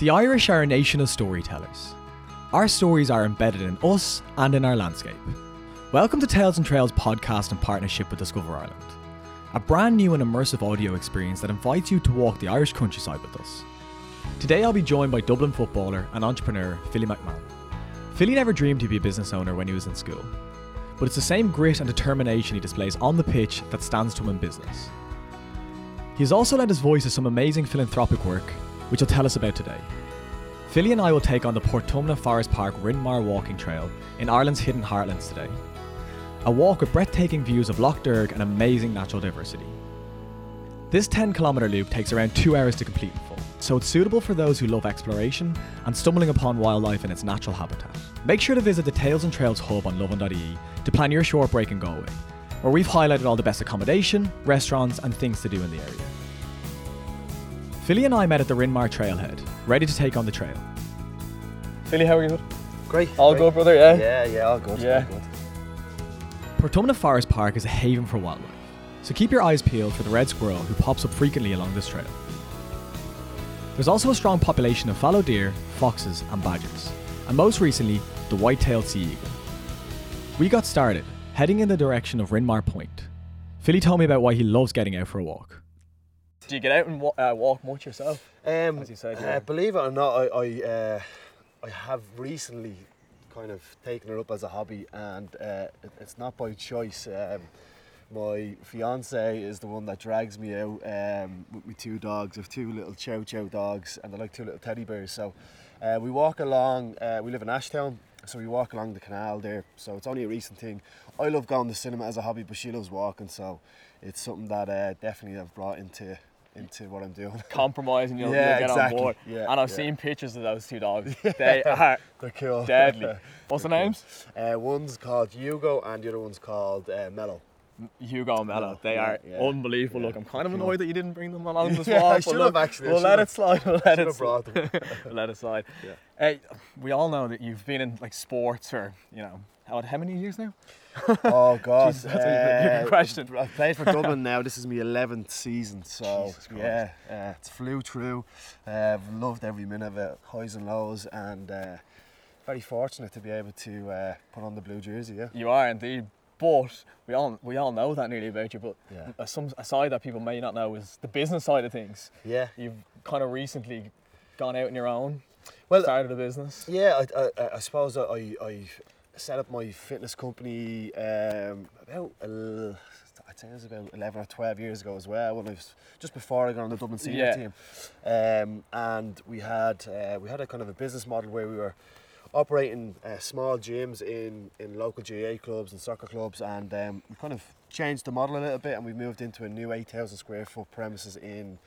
The Irish are a nation of storytellers. Our stories are embedded in us and in our landscape. Welcome to Tales and Trails podcast in partnership with Discover Ireland, a brand new and immersive audio experience that invites you to walk the Irish countryside with us. Today I'll be joined by Dublin footballer and entrepreneur Philly McMahon. Philly never dreamed he'd be a business owner when he was in school, but it's the same grit and determination he displays on the pitch that stands to him in business. He has also lent his voice to some amazing philanthropic work, which he'll tell us about today. Philly and I will take on the Portumna Forest Park Rinmaher Walking Trail in Ireland's hidden heartlands today. A walk with breathtaking views of Lough Derg and amazing natural diversity. This 10 kilometre loop takes around two hours to complete in full, so it's suitable for those who love exploration and stumbling upon wildlife in its natural habitat. Make sure to visit the Tales and Trails hub on lovin.ie to plan your short break in Galway, where we've highlighted all the best accommodation, restaurants, and things to do in the area. Philly and I met at the Rinmaher Trailhead, ready to take on the trail. Philly, how are you? Great. All great. good, brother, yeah? Yeah, yeah, all good. Yeah. All good. Portumna Forest Park is a haven for wildlife, so keep your eyes peeled for the red squirrel who pops up frequently along this trail. There's also a strong population of fallow deer, foxes, and badgers, and most recently, the white-tailed sea eagle. We got started, heading in the direction of Rinmaher Point. Philly told me about why he loves getting out for a walk. Do you get out and wa- uh, walk much yourself? Um, As you said, uh, yeah. believe it or not, I I, uh, I have recently kind of taken it up as a hobby, and uh, it, it's not by choice. Um, my fiance is the one that drags me out um, with my two dogs. I have two little chow chow dogs, and they're like two little teddy bears. So uh, we walk along. Uh, we live in Ashtown, so we walk along the canal there. So it's only a recent thing. I love going to cinema as a hobby, but she loves walking, so it's something that uh, definitely I've brought into into what I'm doing. Compromise and you'll, Yeah, you'll get exactly. on board. Yeah, and I've yeah. seen pictures of those two dogs. They are They're cool. deadly. What's the They're cool. names? Uh, one's called Hugo and the other one's called uh, Mellow. Hugo and Mello. They are unbelievable. Look, I'm kind of annoyed that you didn't bring them along this Yeah. I should look, have actually, We'll let it slide. We'll let it slide. We'll let it slide. Yeah. Hey, we all know that you've been in like sports or you know how, how many years now? Oh God, that's a big- question. I've played for Dublin now. This is my 11th season, so yeah, uh, it's flew through. Uh, I've loved every minute of it, highs and lows, and uh, very fortunate to be able to uh, put on the blue jersey. Yeah, You are indeed. But we all we all know that nearly about you. But Yeah. a, some a side that people may not know is the business side of things. yeah. You've kind of recently gone out on your own, Well, started a business. Yeah, I, I, I suppose I, I set up my fitness company um, about, uh, I'd say it was about 11 or 12 years ago as well, when I was just before I got on the Dublin senior Yeah. team. Um, and we had, uh, we had a kind of a business model where we were operating uh, small gyms in, in local GAA clubs and soccer clubs, and um, we kind of changed the model a little bit and we moved into a new 8,000 square foot premises in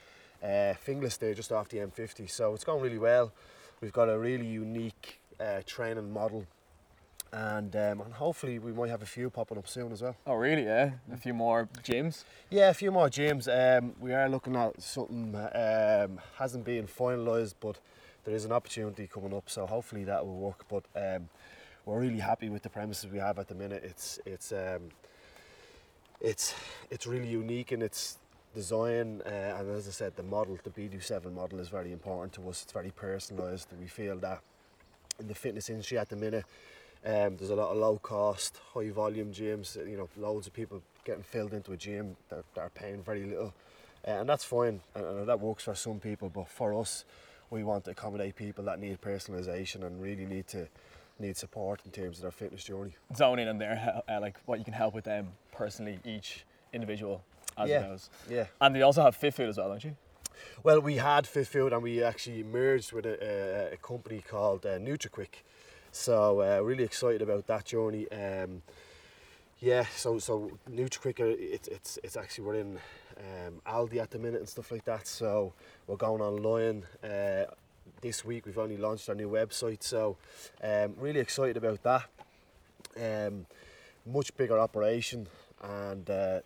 uh, Finglas there, just off the M50. So it's going really well. We've got a really unique uh, training model, and um, and hopefully we might have a few popping up soon as well. Oh really? Yeah. A few more gyms. Yeah, a few more gyms. Um, we are looking at something um, hasn't been finalised, but there is an opportunity coming up. So hopefully that will work. But um, we're really happy with the premises we have at the minute. It's it's um, it's it's really unique in its design, uh, and as I said, the model, the BD7 model, is very important to us. It's very personalised, and we feel that in the fitness industry at the minute. Um, there's a lot of low cost, high volume gyms. You know, loads of people getting filled into a gym that, that are paying very little, uh, and that's fine, and, and that works for some people. But for us, we want to accommodate people that need personalisation and really need to need support in terms of their fitness journey. Zone in on there, uh, like what you can help with them personally, each individual as Yeah. it goes. Yeah. And they also have fit food as well, don't you? Well, we had Fit Food and we actually merged with a, a, a company called uh, NutriQuick. So uh, really excited about that journey. Um, yeah, so so NutriQuick, uh, it's it's it's actually we're in um, Aldi at the minute and stuff like that. So we're going online. Uh, this week we've only launched our new website, so um, really excited about that. Um, much bigger operation, and uh,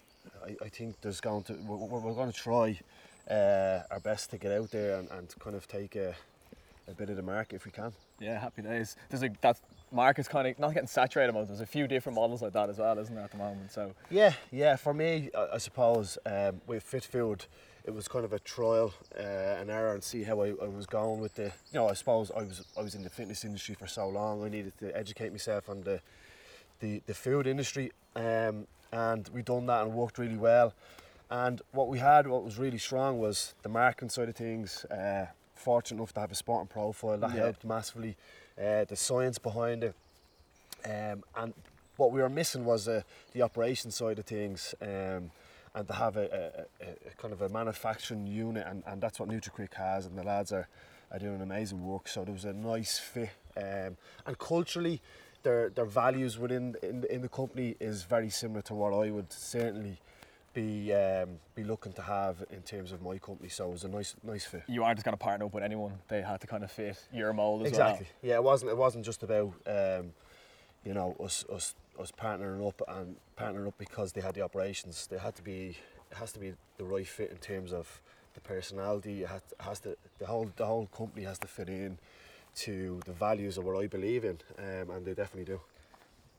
I, I think there's going to we're we're going to try uh, our best to get out there and, and kind of take a, a bit of the market if we can. Yeah, happy days. There's a that market's kind of not getting saturated but there's a few different models like that as well, isn't there, at the moment? So Yeah, yeah. For me, I, I suppose um, with Fit Food, it was kind of a trial uh, and error and see how I, I was going with the. You know, I suppose I was I was in the fitness industry for so long. I needed to educate myself on the the, the food industry, um, and we done that and worked really well. And what we had, what was really strong, was the marketing side of things. Uh, fortunate enough to have a sporting profile that Yeah. helped massively. Uh, the science behind it, um, and what we were missing was uh, the operation side of things. Um, and to have a, a, a, kind of a manufacturing unit, and, and that's what NutriQuick has, and the lads are, are doing amazing work. So there was a nice fit, um, and culturally, their their values within in, in the company is very similar to what I would certainly be um, be looking to have in terms of my company. So it was a nice nice fit. you aren't just going to partner up with anyone. They had to kind of fit your mold as well. Exactly. Yeah, it wasn't it wasn't just about um, you know us us us partnering up and partnering up because they had the operations. They had to be it has to be the right fit in terms of the personality. It has, has to the whole the whole company has to fit in to the values of what I believe in, um, and they definitely do.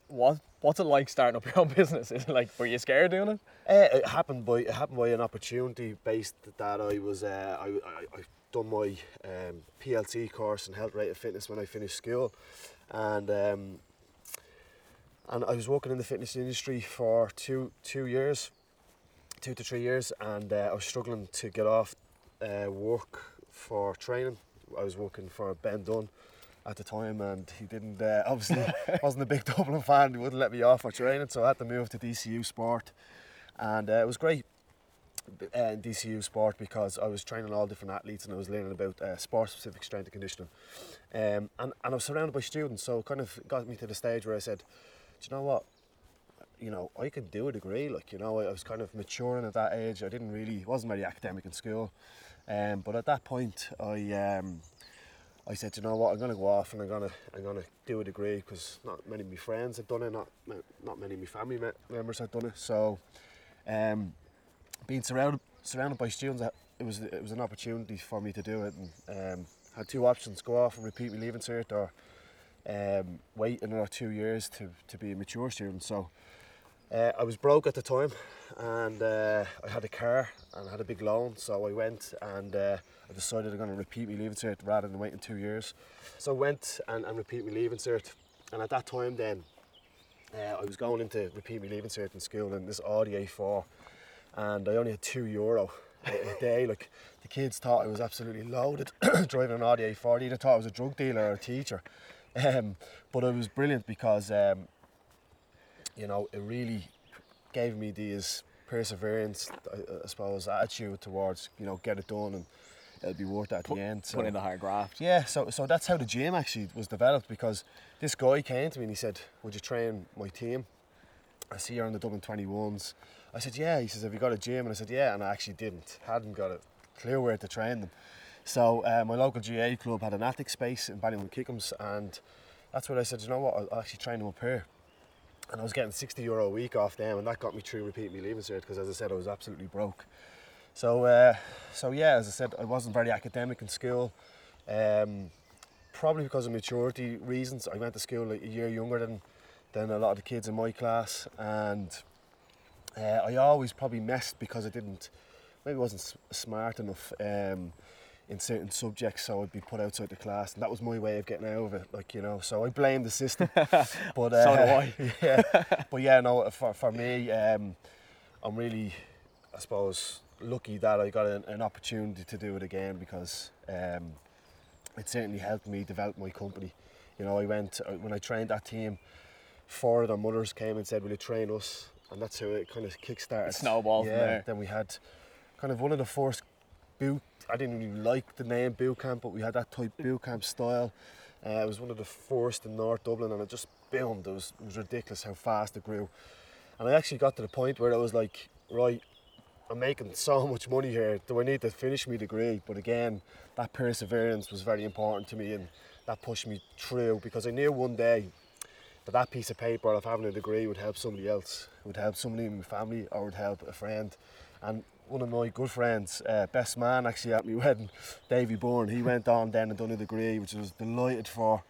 What What's it like starting up your own business? Is it like were you scared doing it? Uh, it happened by it happened by an opportunity based that I was uh, I, I I done my um, PLC course in health rated fitness when I finished school, and um, and I was working in the fitness industry for two two years, two to three years, and uh, I was struggling to get off uh, work for training. I was working for Ben Dunne at the time, and he didn't uh, obviously wasn't a big Dublin fan. He wouldn't let me off for training, so I had to move to DCU Sport, and uh, it was great uh, DCU Sport because I was training all different athletes and I was learning about uh, sport-specific strength and conditioning, um, and and I was surrounded by students, so it kind of got me to the stage where I said, do you know what? You know, I could do a degree. Like, you know, I was kind of maturing at that age. I didn't really, wasn't very academic in school. Um, but at that point, I um, I said, you know what, I'm gonna go off and I'm gonna I'm gonna do a degree because not many of my friends had done it, not not many of my family me- members had done it. So, um, being surrounded surrounded by students, it was it was an opportunity for me to do it, and um, had two options: go off and repeat my leaving cert, or um, wait another two years to, to be a mature student. So uh, I was broke at the time and uh, I had a car and I had a big loan. So I went and uh, I decided I'm going to repeat my leaving cert rather than waiting two years. So I went and, and repeat my leaving cert. And at that time then, uh, I was going into repeat my leaving cert in school in this Audi A4 and I only had two euro a, day. Like the kids thought I was absolutely loaded driving an Audi A4. They thought I was a drug dealer or a teacher. Um, but it was brilliant because um, you know it really gave me this perseverance, I, I suppose, attitude towards you know get it done and it'll be worth it at the end. Put in the hard graft. Yeah, so so that's how the gym actually was developed because this guy came to me and he said, "Would you train my team?" I see you're on the Dublin 21s. I said, "Yeah." He says, "Have you got a gym?" And I said, "Yeah," and I actually didn't, hadn't got a clue where to train them. So uh, my local GAA club had an attic space in Ballymun Kickhams, and that's where I said. You know what? I'll, I'll actually train them up here. And I was getting 60 euro a week off them, and that got me through repeating my leaving cert because, as I said, I was absolutely broke. So, uh, so yeah, as I said, I wasn't very academic in school. Um, probably because of maturity reasons. I went to school a year younger than than a lot of the kids in my class, and uh, I always probably messed because I didn't, maybe wasn't s- smart enough um, in certain subjects, so I'd be put outside the class, and that was my way of getting out of it. Like you know, so I blame the system. but uh, So do I. yeah, but yeah, no, for for me, um, I'm really, I suppose, lucky that I got an, an opportunity to do it again because um, it certainly helped me develop my company. You know, I went uh, when I trained that team. Four of their mothers came and said, "Will you train us?" And that's how it kind of kick-started. It snowballed yeah. Then we had kind of one of the first boot. I didn't really like the name boot camp, but we had that type boot camp style. Uh, it was one of the first in North Dublin, and it just boomed. It was, it was ridiculous how fast it grew. And I actually got to the point where I was like, right, I'm making so much money here. Do I need to finish my degree? But again, that perseverance was very important to me, and that pushed me through because I knew one day that that piece of paper of having a degree would help somebody else, would help somebody in my family, or would help a friend. And one of my good friends, uh, best man actually at my wedding, Davy Bourne, he went on then and done a degree, which I was delighted for.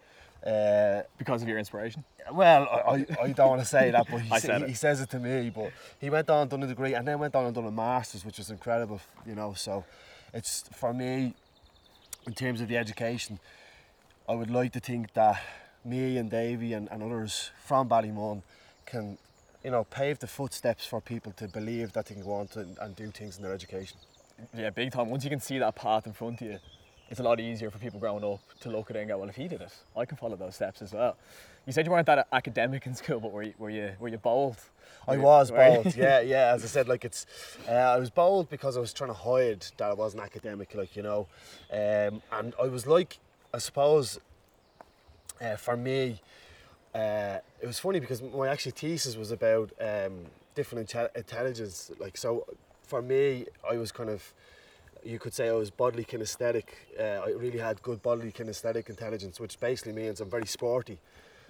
Uh, Because of your inspiration. well, I, I, I don't want to say that, but he, sa- he, says it to me. But he went on and done a degree, and then went on and done a masters, which was incredible. You know, so it's for me, in terms of the education, I would like to think that me and Davy and, and others from Ballymun can, you know, pave the footsteps for people to believe that they can go on to, and do things in their education. Yeah, big time. Once you can see that path in front of you, it's a lot easier for people growing up to look at it and go, well, if he did it, I can follow those steps as well. You said you weren't that academic in school, but were you, were you, were you bold? I you- was bold, yeah, yeah. As I said, like it's, uh, I was bold because I was trying to hide that I wasn't academic, like you know, um, and I was like, I suppose, uh, for me, uh, it was funny because my actual thesis was about um, different inte- intelligence. Like so, for me, I was kind of, you could say I was bodily kinesthetic. Uh, I really had good bodily kinesthetic intelligence, which basically means I'm very sporty.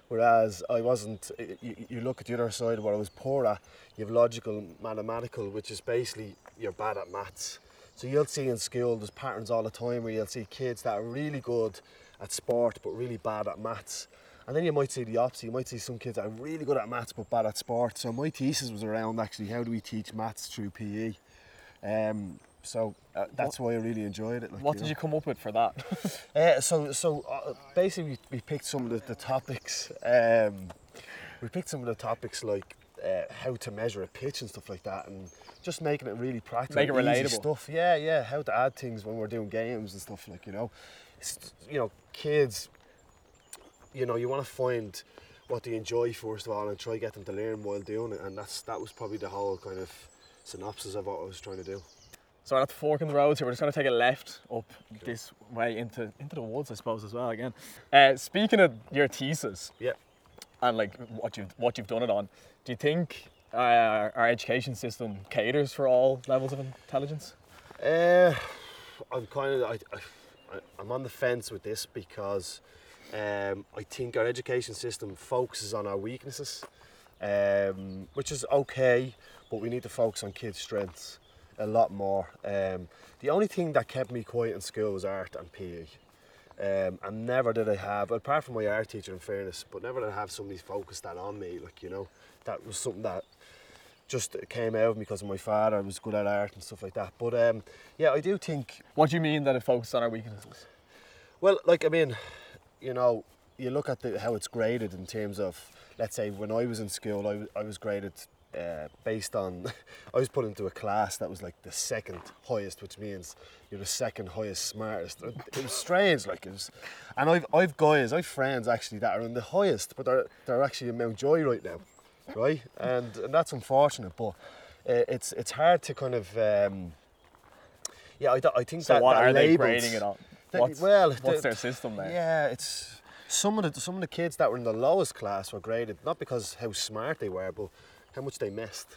Whereas I wasn't, you, you look at the other side what I was poor at, you have logical, mathematical, which is basically you're bad at maths. So you'll see in school, there's patterns all the time where you'll see kids that are really good at sport but really bad at maths. And then you might see the opposite. You might see some kids that are really good at maths but bad at sport. So my thesis was around actually how do we teach maths through PE. Um, so uh, that's why I really enjoyed it. like, What you did know. you come up with for that? Uh, so so uh, basically, we, we picked some of the, the topics. Um, we picked some of the topics like uh, how to measure a pitch and stuff like that, and just making it really practical, Make it easy relatable. stuff. Yeah, yeah. How to add things when we're doing games and stuff like you know, you know, kids. You know, you want to find what they enjoy first of all, and try get them to learn while doing it, and that's that was probably the whole kind of synopsis of what I was trying to do. so I'm at the fork in the road here, we're just going to take a left up this way into, into the woods, I suppose, as well, again. Uh, speaking of your thesis, Yeah. and like what you've what you've done it on. Do you think uh, our education system caters for all levels of intelligence? Uh, I'm kind of I, I, I'm on the fence with this because um, I think our education system focuses on our weaknesses, um, which is okay, but we need to focus on kids' strengths a lot more. Um, the only thing that kept me quiet in school was art and PE. Um, and never did I have, apart from my art teacher in fairness, but never did I have somebody focus that on me. Like, you know, that was something that just came out of me because of my father. I was good at art and stuff like that. But um, yeah, I do think What do you mean that it focuses on our weaknesses? well, like I mean, you know, you look at the, how it's graded in terms of, let's say, when I was in school, I was, I was graded uh, based on, I was put into a class that was like the second highest, which means you're the second highest, smartest. It was strange, like it was, and I've I've guys, I've friends actually that are in the highest, but they're they're actually in Mountjoy right now, right? And and that's unfortunate, but uh, it's it's hard to kind of. Um, yeah, I, I think So that, what that are they grading it on? What's, well, what's the- their system there? yeah, it's some of the some of the kids that were in the lowest class were graded not because how smart they were, but how much they missed.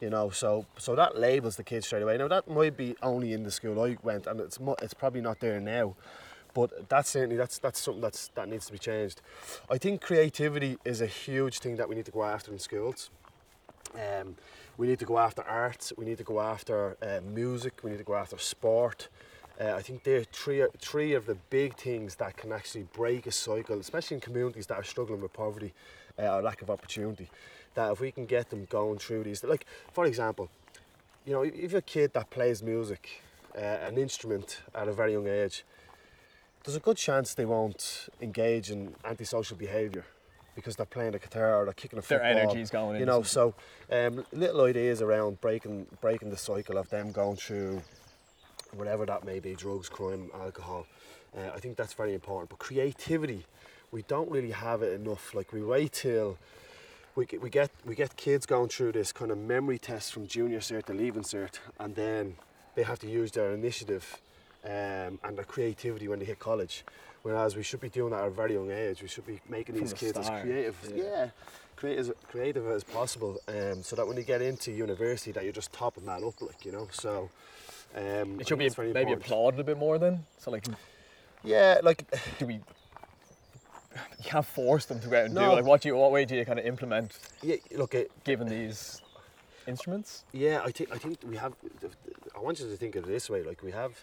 You know, so so that labels the kids straight away. Now that might be only in the school I went, and it's it's probably not there now, but that's certainly that's that's something that's that needs to be changed. I think creativity is a huge thing that we need to go after in schools. Um, we need to go after art. We need to go after uh, music. We need to go after sport. Uh, I think they're three three of the big things that can actually break a cycle, especially in communities that are struggling with poverty uh, or lack of opportunity. That if we can get them going through these, like for example, you know, if you have a kid that plays music, uh, an instrument at a very young age, there's a good chance they won't engage in antisocial behaviour because they're playing the guitar or they're kicking a football. Their energy's going You know, so um, little ideas around breaking breaking the cycle of them going through whatever that may be, drugs, crime, alcohol. Uh, I think that's very important. But creativity, we don't really have it enough. Like we wait till we get, we get we get kids going through this kind of memory test from junior cert to leaving cert, and then they have to use their initiative um, and their creativity when they hit college. Whereas we should be doing that at a very young age. We should be making From these the kids as creative, yeah. yeah, creative, as- creative as possible, um, so that when they get into university, that you're just topping that up, like you know. So um, It should be maybe important. applauded a bit more then. So like, Yeah, like do we? You can't force them to go out and do. No. it. Like, what do you? What way do you kind of implement yeah, look, it, given these instruments? Yeah, I think I think we have. I want you to think of it this way: like we have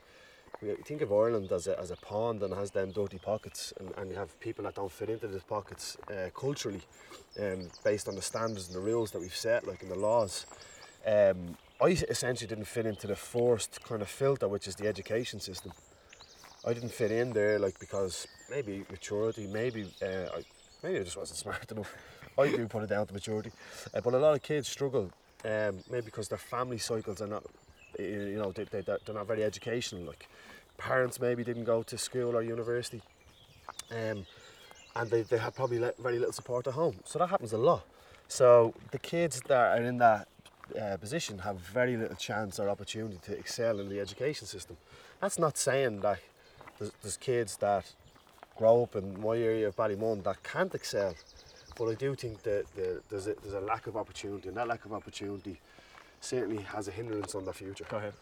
we think of Ireland as a, as a pond and has them dirty pockets, and, and you have people that don't fit into those pockets uh, culturally, um, based on the standards and the rules that we've set, like in the laws. Um, I essentially didn't fit into the forced kind of filter, which is the education system. I didn't fit in there, like because maybe maturity, maybe uh, I, maybe I just wasn't smart enough. I do put it down to maturity, uh, but a lot of kids struggle, um, maybe because their family cycles are not, you know, they, they, they're not very educational. Like parents maybe didn't go to school or university, um, and they, they had probably le- very little support at home. So that happens a lot. So the kids that are in that uh, position have very little chance or opportunity to excel in the education system. That's not saying that there's, there's kids that grow up in my area of Ballymun that can't excel, but I do think that the, there's, a, there's a lack of opportunity, and that lack of opportunity certainly has a hindrance on their future. Go ahead.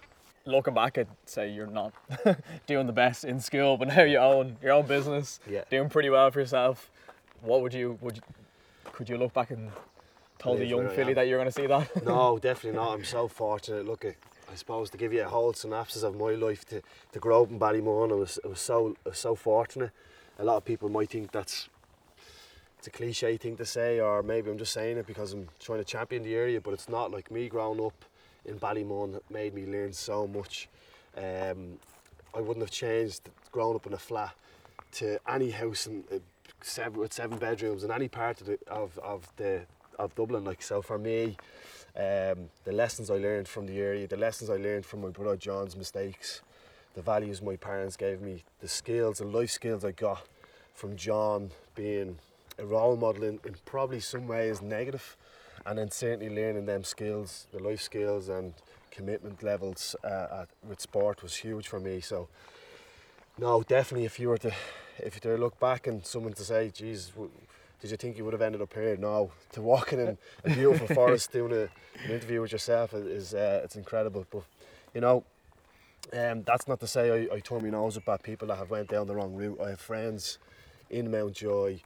Looking back, I'd say you're not doing the best in school, but now you own your own business, Yeah. doing pretty well for yourself. What would you would you, could you look back and told the young Philly that you're going to see that? no, definitely not. I'm so fortunate. Look, at, I suppose to give you a whole synopsis of my life to, to grow up in Ballymun, I was, I was so I was so fortunate. A lot of people might think that's it's a cliche thing to say, or maybe I'm just saying it because I'm trying to champion the area, but it's not. Like me growing up in Ballymun made me learn so much. Um, I wouldn't have changed growing up in a flat to any house in, uh, seven, with seven bedrooms in any part of the, of, of the of Dublin. Like so, for me, um, the lessons I learned from the area, the lessons I learned from my brother John's mistakes, the values my parents gave me, the skills, the life skills I got from John being a role model in, in probably some ways negative, and then certainly learning them skills, the life skills and commitment levels uh, at, with sport was huge for me. So, no, definitely, if you were to, if you were to look back and someone to say, "Geez, did you think you would have ended up here?" No, to walking in a beautiful forest doing a, an interview with yourself is, uh, it's incredible. But you know, um, that's not to say I, I turn my nose at people that have went down the wrong route. I have friends in Mountjoy,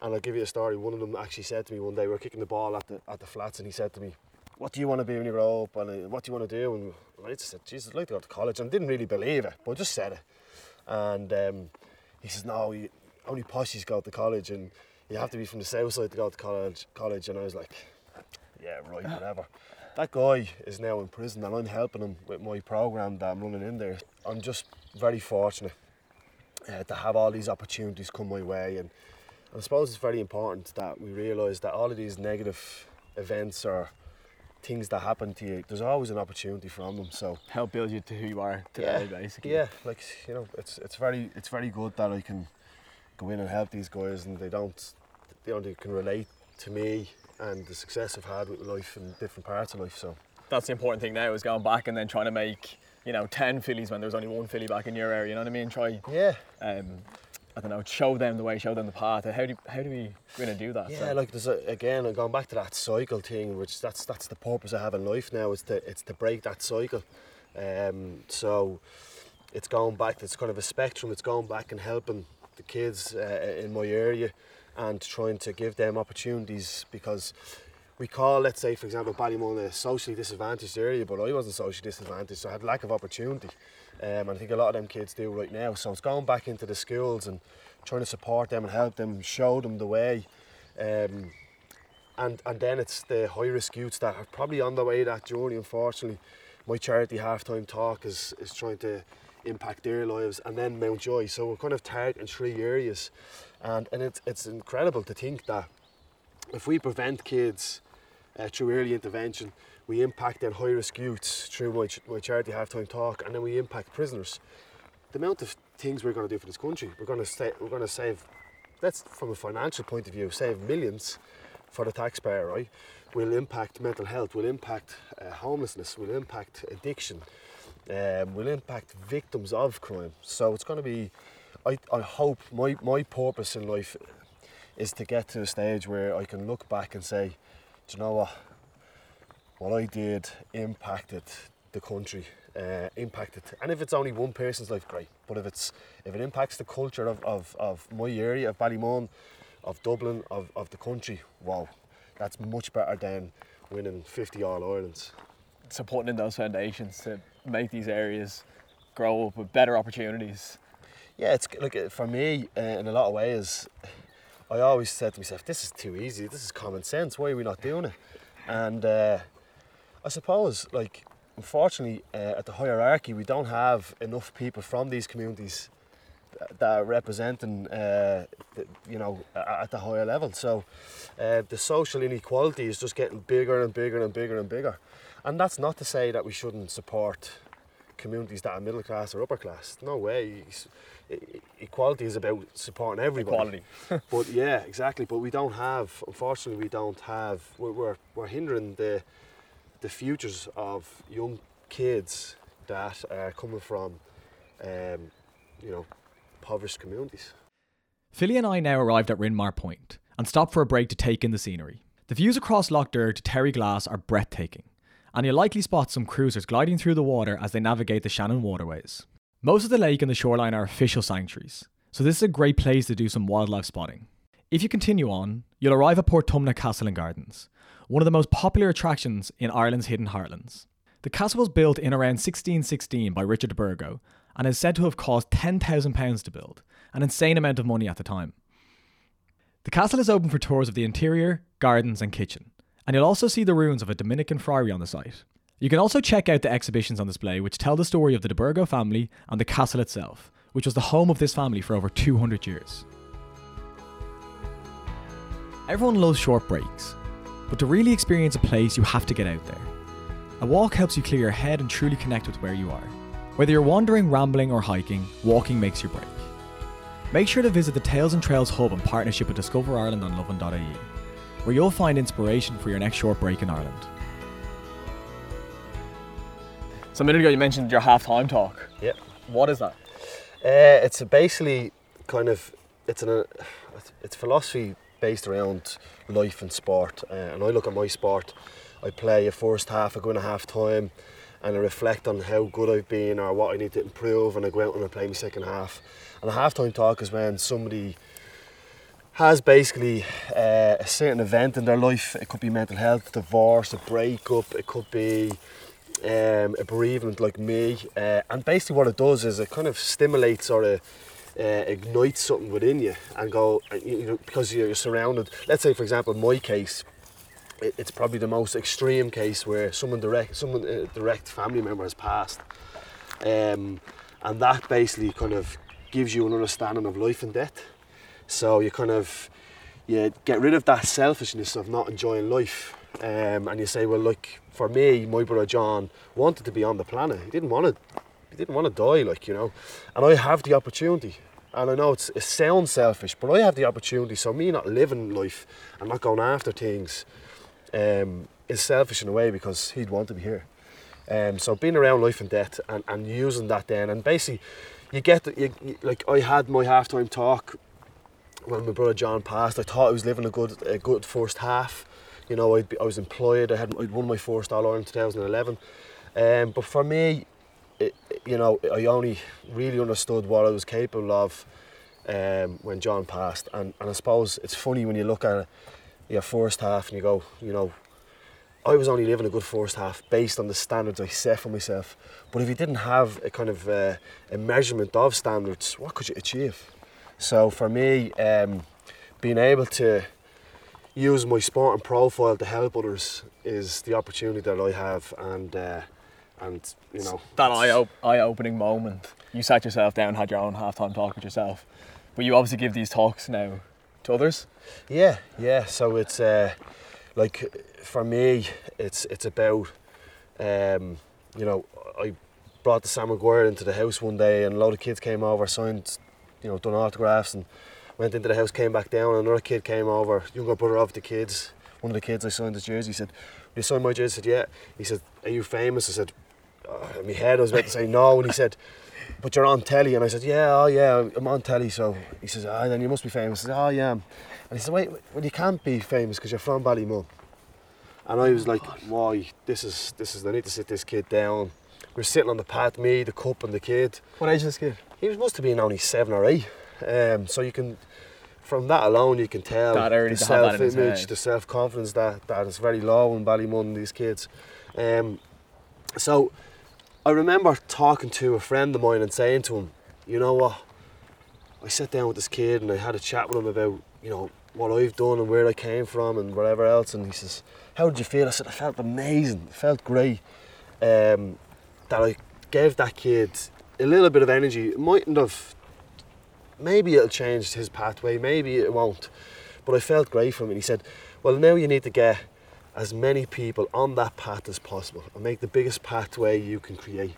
and I'll give you a story. One of them actually said to me one day, we were kicking the ball at the at the flats, and he said to me, "What do you want to be when you grow up? And uh, what do you want to do?" And I just said, "Jesus, I'd like to go to college," and didn't really believe it, but I just said it. And um, he says, "No, you, only poshies go to college, and you have to be from the south side to go to college." College, and I was like, "Yeah, right, whatever." That guy is now in prison, and I'm helping him with my program that I'm running in there. I'm just very fortunate uh, to have all these opportunities come my way, and I suppose it's very important that we realise that all of these negative events or things that happen to you, there's always an opportunity from them. So Help build you to who you are today, basically. yeah, like you know, it's it's very it's very good that I can go in and help these guys, and they don't, you know, they can relate to me and the success I've had with life in different parts of life. So That's the important thing now is going back and then trying to make you know ten Phillys when there's only one Philly back in your area. You know what I mean? Try yeah, um, I don't know, show them the way, show them the path. How do how do we going to do that? Yeah, like there's a, again, I'm going back to that cycle thing, which that's that's the purpose I have in life now. Is to it's to break that cycle. Um, so it's going back. It's kind of a spectrum. It's going back and helping the kids uh, in my area and trying to give them opportunities because we call, let's say, for example, Ballymun a socially disadvantaged area, but I wasn't socially disadvantaged, so I had lack of opportunity. Um, and I think a lot of them kids do right now. So it's going back into the schools and trying to support them and help them, show them the way. Um, and and then it's the high risk youths that are probably on the way that journey. Unfortunately, my charity halftime talk is is trying to impact their lives, and then Mountjoy. So we're kind of targeting three areas, and and it's it's incredible to think that if we prevent kids uh, through early intervention, we impact their high risk youths through my, my charity halftime talk, and then we impact prisoners. The amount of things we're going to do for this country, we're going to we're going to save. That's from a financial point of view, save millions for the taxpayer, right? Will impact mental health, will impact uh, homelessness, will impact addiction, um, will impact victims of crime. So it's going to be, I, I hope my, my purpose in life is to get to a stage where I can look back and say, do you know what? What I did impacted the country, uh, impacted, and if it's only one person's life, great. But if it's if it impacts the culture of, of, of my area, of Ballymun, of Dublin, of, of the country, wow, that's much better than winning 50 All Irelands. supporting those foundations to make these areas grow up with better opportunities. Yeah, it's like for me uh, in a lot of ways. I always said to myself, "This is too easy. This is common sense. Why are we not doing it?" And uh, I suppose, like, unfortunately, uh, at the hierarchy, we don't have enough people from these communities that- that are representing, uh, the, you know, at the higher level. So uh, the social inequality is just getting bigger and bigger and bigger and bigger. And that's not to say that we shouldn't support communities that are middle class or upper class. No way. It's- Equality is about supporting everybody. Equality. But yeah, exactly. But we don't have, unfortunately, we don't have. We're we're, we're hindering the the futures of young kids that are coming from, um, you know, impoverished communities. Philly and I now arrived at Rinmaher Point and stopped for a break to take in the scenery. The views across Lough Derg to Terryglass are breathtaking, and you'll likely spot some cruisers gliding through the water as they navigate the Shannon waterways. Most of the lake and the shoreline are official sanctuaries, so this is a great place to do some wildlife spotting. If you continue on, you'll arrive at Portumna Castle and Gardens, one of the most popular attractions in Ireland's hidden heartlands. The castle was built in around 1616 by Richard de Burgo and is said to have cost £10,000 to build, an insane amount of money at the time. The castle is open for tours of the interior, gardens, and kitchen, and you'll also see the ruins of a Dominican friary on the site. You can also check out the exhibitions on display, which tell the story of the de Burgo family and the castle itself, which was the home of this family for over 200 years. Everyone loves short breaks, but to really experience a place, you have to get out there. A walk helps you clear your head and truly connect with where you are. Whether you're wandering, rambling, or hiking, walking makes your break. Make sure to visit the Tales and Trails Hub in partnership with Discover Ireland on Lovin.ie, where you'll find inspiration for your next short break in Ireland. So a minute ago you mentioned your half-time talk. Yeah. What is that? Uh, it's a basically kind of it's an it's philosophy based around life and sport. Uh, and I look at my sport. I play a first half, I go in a half time, and I reflect on how good I've been or what I need to improve, and I go out and I play my second half. And a half time talk is when somebody has basically uh, a certain event in their life. It could be mental health, divorce, a breakup. It could be um, a bereavement like me. Uh, and basically, what it does is it kind of stimulates or uh, uh, ignites something within you and go, uh, you know, because you're surrounded. Let's say, for example, in my case, it- it's probably the most extreme case where someone direct, someone uh, direct family member has passed, um, and that basically kind of gives you an understanding of life and death. So you kind of you get rid of that selfishness of not enjoying life, um, and you say, well, like for me, my brother John wanted to be on the planet. He didn't want to. He didn't want to die, like you know, and I have the opportunity. And I know it sounds selfish, but I have the opportunity. So me not living life and not going after things um, is selfish in a way because he'd want to be here. Um, so being around life and death and, and using that then and basically you get the, you, you- like I had my halftime talk when my brother John passed. I thought I was living a good a good first half. You know, I'd be, I was employed. I had I'd won my first All Ireland in 2011. Um, but for me, it, you know, I only really understood what I was capable of um, when John passed. And, and I suppose it's funny when you look at your first half and you go, you know, I was only living a good first half based on the standards I set for myself. But if you didn't have a kind of uh, a measurement of standards, what could you achieve? So for me, um, being able to use my sport and profile to help others is the opportunity that I have, and uh, and you know That eye op- eye-opening moment. You sat yourself down, had your own half-time talk with yourself, but you obviously give these talks now to others. Yeah, yeah. So it's uh, like for me, it's it's about um, you know I brought the Sam Maguire into the house one day, and a lot of kids came over, signed, you know, done autographs, and went into the house, came back down, and another kid came over, younger brother of the kids. One of the kids I signed his jersey. He said, "You signed my jersey?" I said, "Yeah." He said, "Are you famous?" I said, uh, "In my head, I was about to say no," and he said. But you're on telly, and I said, "Yeah, oh yeah, I'm on telly." So he says, "Ah, then you must be famous." I said, "Oh yeah." And he said, "Wait, well you can't be famous because you're from Ballymun." And I was like, "Why? This is this is. I need to sit this kid down." We're sitting on the pad, me, the cup, and the kid. What age is this kid? He was must have been only seven or eight. Um, so you can, from that alone, you can tell the to have that in his self-image, the self-confidence that that is very low in Ballymun. These kids. Um, so I remember talking to a friend of mine and saying to him, you know what? I sat down with this kid and I had a chat with him about, you know, what I've done and where I came from and whatever else. And he says, How did you feel? I said, I felt amazing. It felt great. Um, that I gave that kid a little bit of energy. It mightn't have, maybe it'll change his pathway, maybe it won't. But I felt great from it. He said, Well, now you need to get as many people on that path as possible and make the biggest pathway you can create.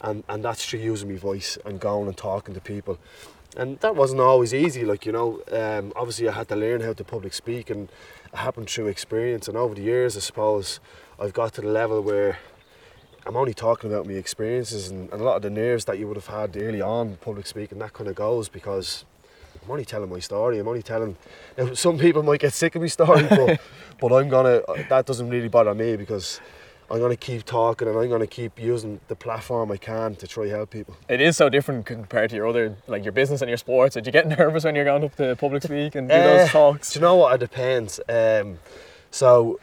And, and that's through using my voice and going and talking to people. And that wasn't always easy, like, you know, um, obviously I had to learn how to public speak and it happened through experience. And over the years, I suppose, I've got to the level where I'm only talking about my experiences and, and a lot of the nerves that you would have had early on public speaking, that kind of goes because I'm only telling my story. I'm only telling. Now, some people might get sick of my story, but but I'm gonna. That doesn't really bother me because I'm gonna keep talking and I'm gonna keep using the platform I can to try help people. It is so different compared to your other, like your business and your sports. Did you get nervous when you're going up to public speak and do Uh, those talks? Do you know what? It depends. Um, so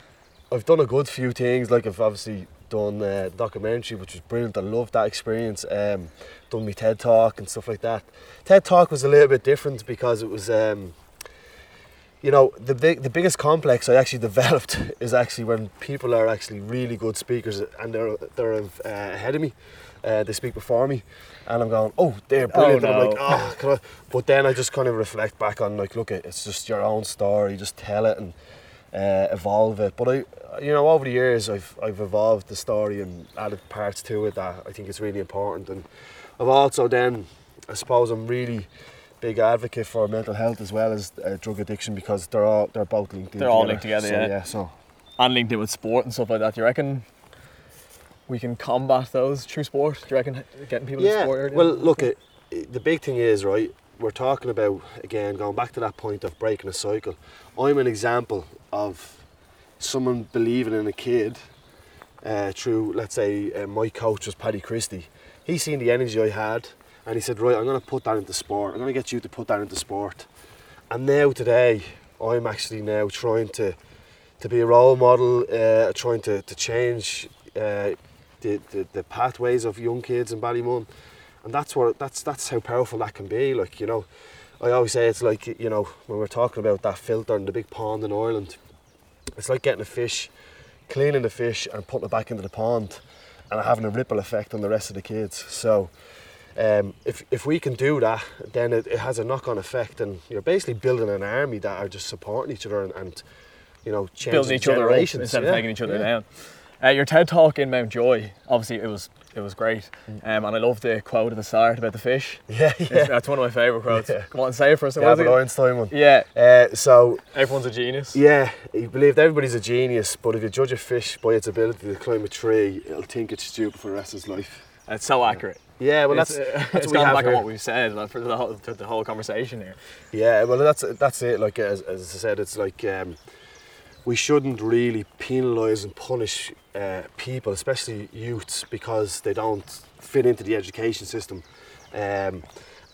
I've done a good few things. Like I've obviously done uh, documentary, which was brilliant. I loved that experience. Um, done my TED talk and stuff like that. TED talk was a little bit different because it was. Um, you know, the big, the biggest complex I actually developed is actually when people are actually really good speakers and they're they're uh, ahead of me. Uh, they speak before me, and I'm going, oh, they're brilliant. And I'm like, oh, can I? But then I just kind of reflect back on like, look, it's just your own story. Just tell it and uh, evolve it. But I, you know, over the years, I've I've evolved the story and added parts to it that I think is really important. And I've also then, I suppose, I'm really big advocate for mental health as well as uh, drug addiction because they're all they're both linked. in They're all linked together, So, yeah. yeah. So And linked in with sport and stuff like that. Do you reckon we can combat those through sport? Do you reckon getting people in yeah. sport? earlier? Well, look, it, it- the big thing is right. We're talking about again going back to that point of breaking a cycle. I'm an example of someone believing in a kid uh, through, let's say, uh, my coach was Paddy Christie. He seen the energy I had, and he said, "Right, I'm going to put that into sport. I'm going to get you to put that into sport." And now today, I'm actually now trying to to be a role model, uh, trying to to change uh, the, the the pathways of young kids in Ballymun, and that's what that's that's how powerful that can be. Like you know, I always say it's like you know when we're talking about that filter in the big pond in Ireland, it's like getting a fish, cleaning the fish and putting it back into the pond, and having a ripple effect on the rest of the kids. So. Um, if, if we can do that, then it, it has a knock-on effect, and you're basically building an army that are just supporting each other and, and you know, building each other up instead Yeah, of taking each other yeah. down. Uh, your TED talk in Mountjoy, obviously it was it was great, Mm. um, and I love the quote at the start about the fish. Yeah, It's- yeah. That's one of my favourite quotes. Yeah. Come on, say it for us. The What is Albert? Einstein one. Yeah, Uh, so everyone's a genius. yeah, he believed everybody's a genius, but if you judge a fish by its ability to climb a tree, it'll think it's stupid for the rest of its life. It's so accurate. Yeah, well, it's, that's uh, that's it's what we gone back on what we've said like, for the whole, for the whole conversation here. Yeah, well, that's that's it. Like as, as I said, it's like um, we shouldn't really penalise and punish uh, people, especially youths, because they don't fit into the education system. Um,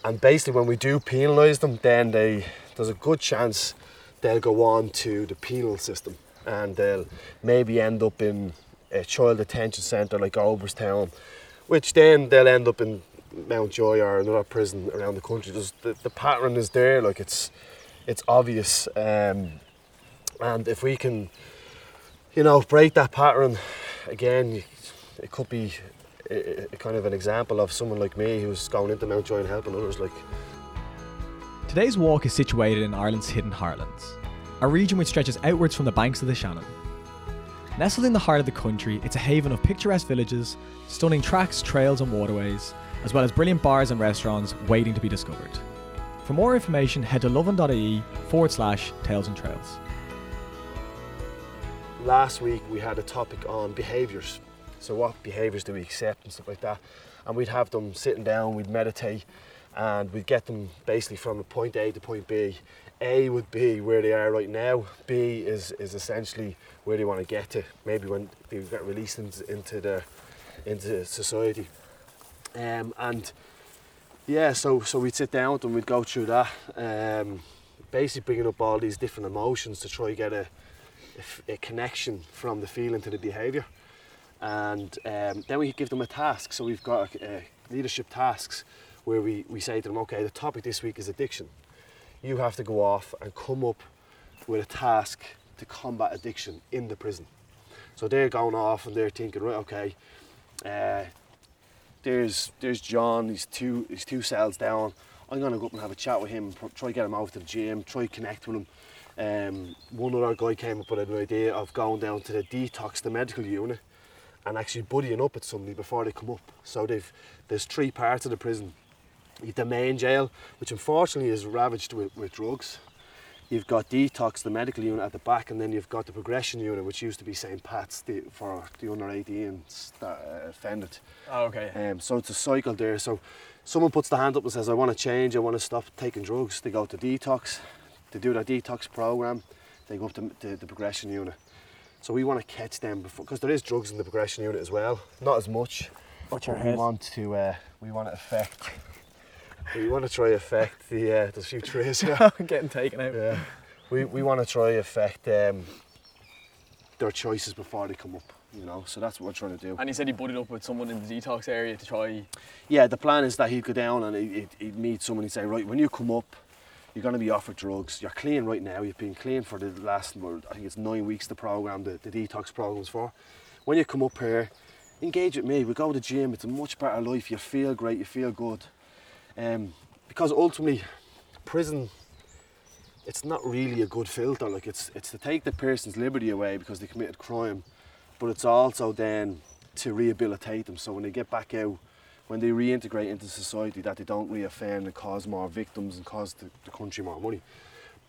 and basically, when we do penalise them, then they there's a good chance they'll go on to the penal system, and they'll maybe end up in a child detention centre like Oberstown, which then they'll end up in Mountjoy or another prison around the country. There's, the, the pattern is there, like it's it's obvious. Um, and if we can, you know, break that pattern, again, it could be a, a kind of an example of someone like me who's going into Mountjoy and helping others. Like, Today's walk is situated in Ireland's Hidden Heartlands, a region which stretches outwards from the banks of the Shannon. Nestled in the heart of the country, it's a haven of picturesque villages, stunning tracks, trails, and waterways, as well as brilliant bars and restaurants waiting to be discovered. For more information, head to lovin.ie forward slash tales and trails. Last week we had a topic on behaviours. So what behaviours do we accept and stuff like that. And we'd have them sitting down, we'd meditate and we'd get them basically from point A to point B. A would be where they are right now. B is, is essentially where they want to get to, maybe when they get released into, into the into society. Um, and yeah, so so we'd sit down them, we'd go through that, um, basically bringing up all these different emotions to try and get a, a connection from the feeling to the behaviour. and um, then we give them a task. So we've got uh, leadership tasks where we, we say to them, okay, the topic this week is addiction. You have to go off and come up with a task to combat addiction in the prison. So they're going off and they're thinking, right, okay, uh, there's there's John, he's two he's two cells down. I'm gonna go up and have a chat with him, try to get him out to the gym, try connect with him. Um, one other guy came up with an idea of going down to the detox, the medical unit, and actually buddying up with somebody before they come up. So they've there's three parts of the prison. You've the main jail, which unfortunately is ravaged with, with drugs. You've got detox, the medical unit at the back, and then you've got the progression unit, which used to be St. Pat's the, for the under 18s that uh, offended. Oh, okay. Um, so it's a cycle there. So someone puts the hand up and says, I want to change, I want to stop taking drugs. They go to detox, they do their detox program, they go up to, to the progression unit. So we want to catch them before, because there is drugs in the progression unit as well, not as much. But we want to, uh, we want to affect, we want to try affect the, uh, a few trees here. Getting taken out. yeah. We, we want to try affect um, their choices before they come up, you know, so that's what we're trying to do. And he said he buddied up with someone in the detox area to try. Yeah, the plan is that he'd go down and he'd, he'd- he'd meet someone and say, right, when you come up, you're going to be offered drugs. You're clean right now. You've been clean for the last, well, I think it's nine weeks the program, the, the detox program's for. When you come up here, engage with me. We go to the gym. It's a much better life. You feel great. You feel good. Um, because ultimately, prison, it's not really a good filter. Like it's it's to take the person's liberty away because they committed crime, but it's also then to rehabilitate them. So when they get back out, when they reintegrate into society, that they don't reoffend and cause more victims and cause the, the country more money.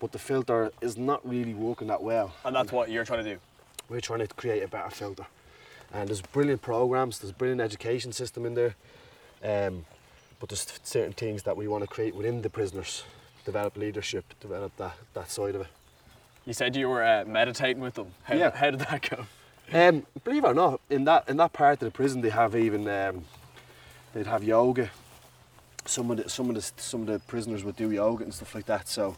But the filter is not really working that well. And that's what you're trying to do. We're trying to create a better filter. And there's brilliant programs, there's brilliant education system in there. Um, but there's certain things that we want to create within the prisoners, develop leadership, develop that, that side of it. You said you were uh, meditating with them. How, Yeah. how did that go? Um, believe it or not, in that in that part of the prison, they have even um, they'd have yoga. Some of the some of the some of the prisoners would do yoga and stuff like that. So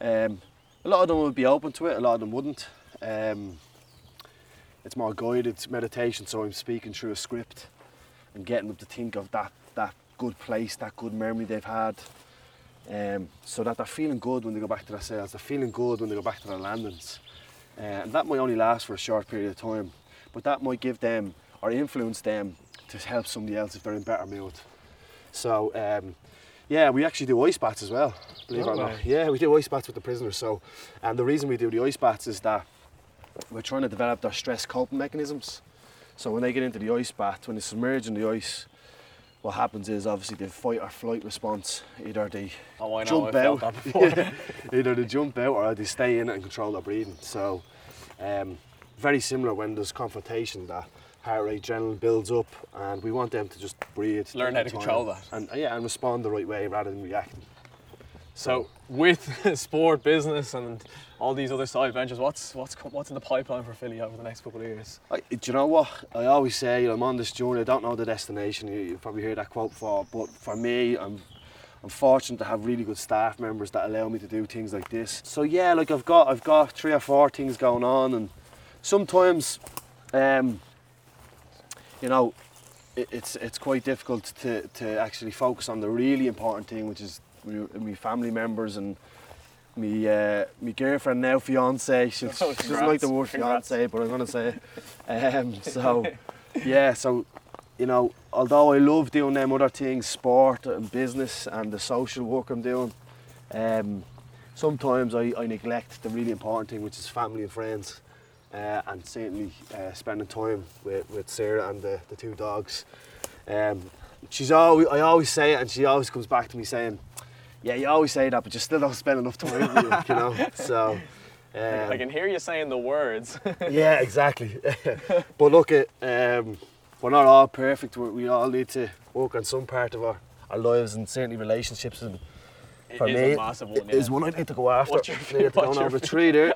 um, a lot of them would be open to it. A lot of them wouldn't. Um, it's more guided meditation, so I'm speaking through a script and getting them to think of that that good place, that good memory they've had. Um, so that they're feeling good when they go back to their cells. They're feeling good when they go back to their landings. Uh, and that might only last for a short period of time, but that might give them or influence them to help somebody else if they're in better mood. So, um, yeah, we actually do ice baths as well. Believe it or Oh, not. Yeah, we do ice baths with the prisoners. So, and the reason we do the ice baths is that we're trying to develop their stress coping mechanisms. So when they get into the ice bath, when they submerge in the ice, what happens is obviously the fight or flight response. Either they Oh, jump out. Yeah. Either they jump out or they stay in and control their breathing. So, um, very similar when there's confrontation, that heart rate, adrenaline builds up, and we want them to just breathe. Learn how to control that. and uh, yeah, and respond the right way rather than reacting. So with sport, business, and all these other side ventures, what's what's what's in the pipeline for Philly over the next couple of years? I, do you know what? I always say I'm on this journey. I don't know the destination. You, you probably heard that quote before, but for me, I'm I'm fortunate to have really good staff members that allow me to do things like this. So yeah, like I've got I've got three or four things going on, and sometimes, um, you know, it, it's it's quite difficult to to actually focus on the really important thing, which is me, me family members and. Me, uh, me girlfriend now, fiance. She, she Oh, doesn't like the word congrats. fiance, but I'm gonna say it. Um, so, yeah, so you know, although I love doing them other things, sport and business and the social work I'm doing, um, sometimes I, I neglect the really important thing, which is family and friends, uh, and certainly uh, spending time with, with Sarah and the, the two dogs. Um, she's always, I always say it, and she always comes back to me saying, "Yeah, you always say that, but you still don't spend enough time with me," you know. So. Um, I can hear you saying the words. yeah, exactly. but look, at um, we're not all perfect. we we all need to work on some part of our, our lives and certainly relationships. And It for is me, a massive one. it Yeah. is one I need to go after. What's your- I need to go over tree there.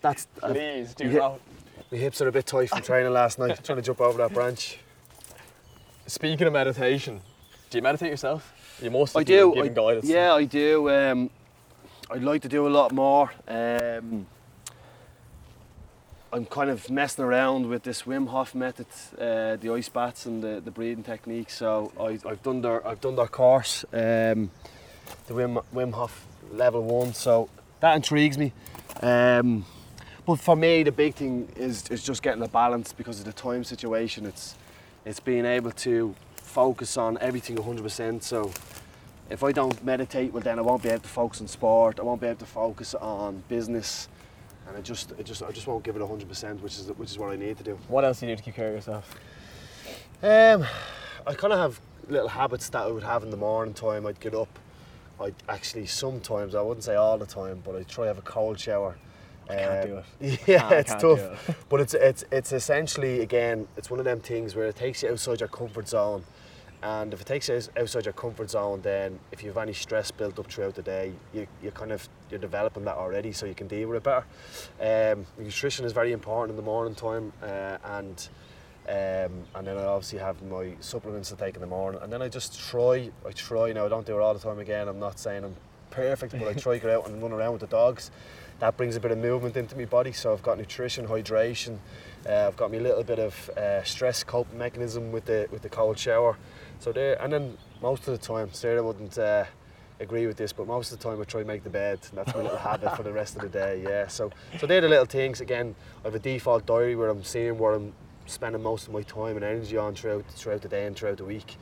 That's uh, Please do Yeah. not. my hips are a bit tight from training last night. trying to jump over that branch. Speaking of meditation, do you meditate yourself? You must. I do. I, guidance. yeah, I do. Um, I'd like to do a lot more. Um, I'm kind of messing around with this Wim Hof method, uh, the ice baths and the, the breathing technique. So I, I've done their I've done their course, um, the Wim Wim Hof level one. So that intrigues me. Um, but for me, the big thing is is just getting a balance because of the time situation. It's it's being able to focus on everything 100%. So if I don't meditate, well then I won't be able to focus on sport. I won't be able to focus on business, and I just, I just, I just won't give it hundred percent, which is, which is what I need to do. What else do you do to keep care of yourself? Um, I kind of have little habits that I would have in the morning time. I'd get up. I'd actually sometimes, I wouldn't say all the time, but I try to have a cold shower. I can't do it. Yeah, I it's tough. it. But it's it's it's essentially again, it's one of them things where it takes you outside your comfort zone. And if it takes you outside your comfort zone, then if you have any stress built up throughout the day, you you kind of you're developing that already, so you can deal with it better. Um, nutrition is very important in the morning time, uh, and um, and then I obviously have my supplements to take in the morning, and then I just try. I try now. I don't do it all the time. Again, I'm not saying I'm perfect, but I try to get out and run around with the dogs. That brings a bit of movement into my body. So I've got nutrition, hydration. Uh, I've got me a little bit of uh, stress coping mechanism with the with the cold shower. So there, and then most of the time, Sarah wouldn't uh, agree with this, but most of the time I try to make the bed. And that's my little habit for the rest of the day. Yeah. So so they're the little things. Again, I have a default diary where I'm seeing where I'm spending most of my time and energy on throughout throughout the day and throughout the week.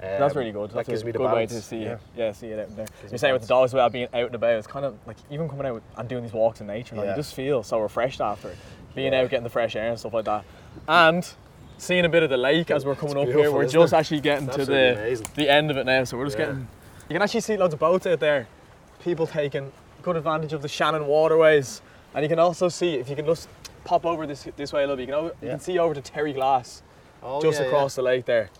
Um, That's really good. That That's gives a me the good balance. way to see yeah. it. Yeah, see it out there. Gives You're me saying with the dogs about being out and about, it's kind of like even coming out and doing these walks in nature, like Yeah. you just feel so refreshed after being Yeah. out, getting the fresh air and stuff like that. And seeing a bit of the lake as we're coming It's up here. We're just it? actually getting It's to the amazing. the end of it now. So we're just Yeah. getting. You can actually see loads of boats out there. People taking good advantage of the Shannon waterways, and you can also see if you can just pop over this this way a little bit. You can, o- you can see over to Terryglass, Oh, just yeah, across the lake there.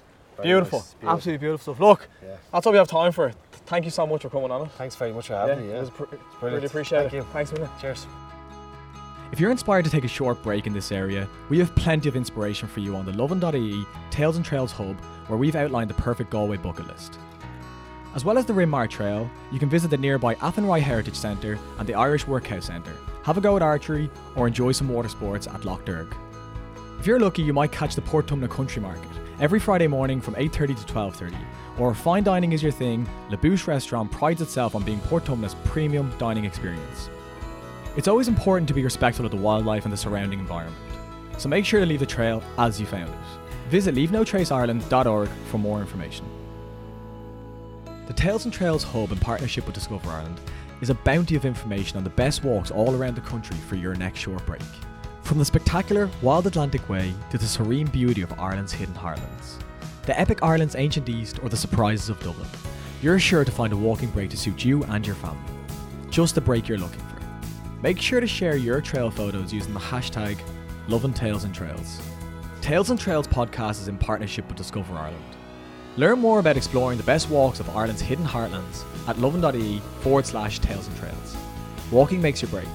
Beautiful. nice, beautiful. absolutely beautiful stuff. Look, Yeah. that's all we have time for. Thank you so much for coming on it. Thanks very much for Yeah, having me. it Yeah. was pr- brilliant. really appreciate Thank it. you. Thanks a minute. Cheers. If you're inspired to take a short break in this area, we have plenty of inspiration for you on the Lovin.ie Tales and Trails Hub, where we've outlined the perfect Galway bucket list. As well as the Rinmaher Trail, you can visit the nearby Athenry Heritage Centre and the Irish Workhouse Centre, have a go at archery, or enjoy some water sports at Lough Derg. If you're lucky, you might catch the Portumna Country Market every Friday morning from 8.30 to 12.30. Or if fine dining is your thing, Le Bouche Restaurant prides itself on being Portumna's premium dining experience. It's always important to be respectful of the wildlife and the surrounding environment. So make sure to leave the trail as you found it. Visit leavenotraceireland.org for more information. The Tales and Trails Hub in partnership with Discover Ireland is a bounty of information on the best walks all around the country for your next short break. From the spectacular Wild Atlantic Way to the serene beauty of Ireland's hidden heartlands, the epic Ireland's ancient east or the surprises of Dublin, you're sure to find a walking break to suit you and your family. Just the break you're looking for. Make sure to share your trail photos using the hashtag Lovin' Tales and Trails. Tales and Trails podcast is in partnership with Discover Ireland. Learn more about exploring the best walks of Ireland's hidden heartlands at lovin.ie forward slash tales and trails. Walking makes your break.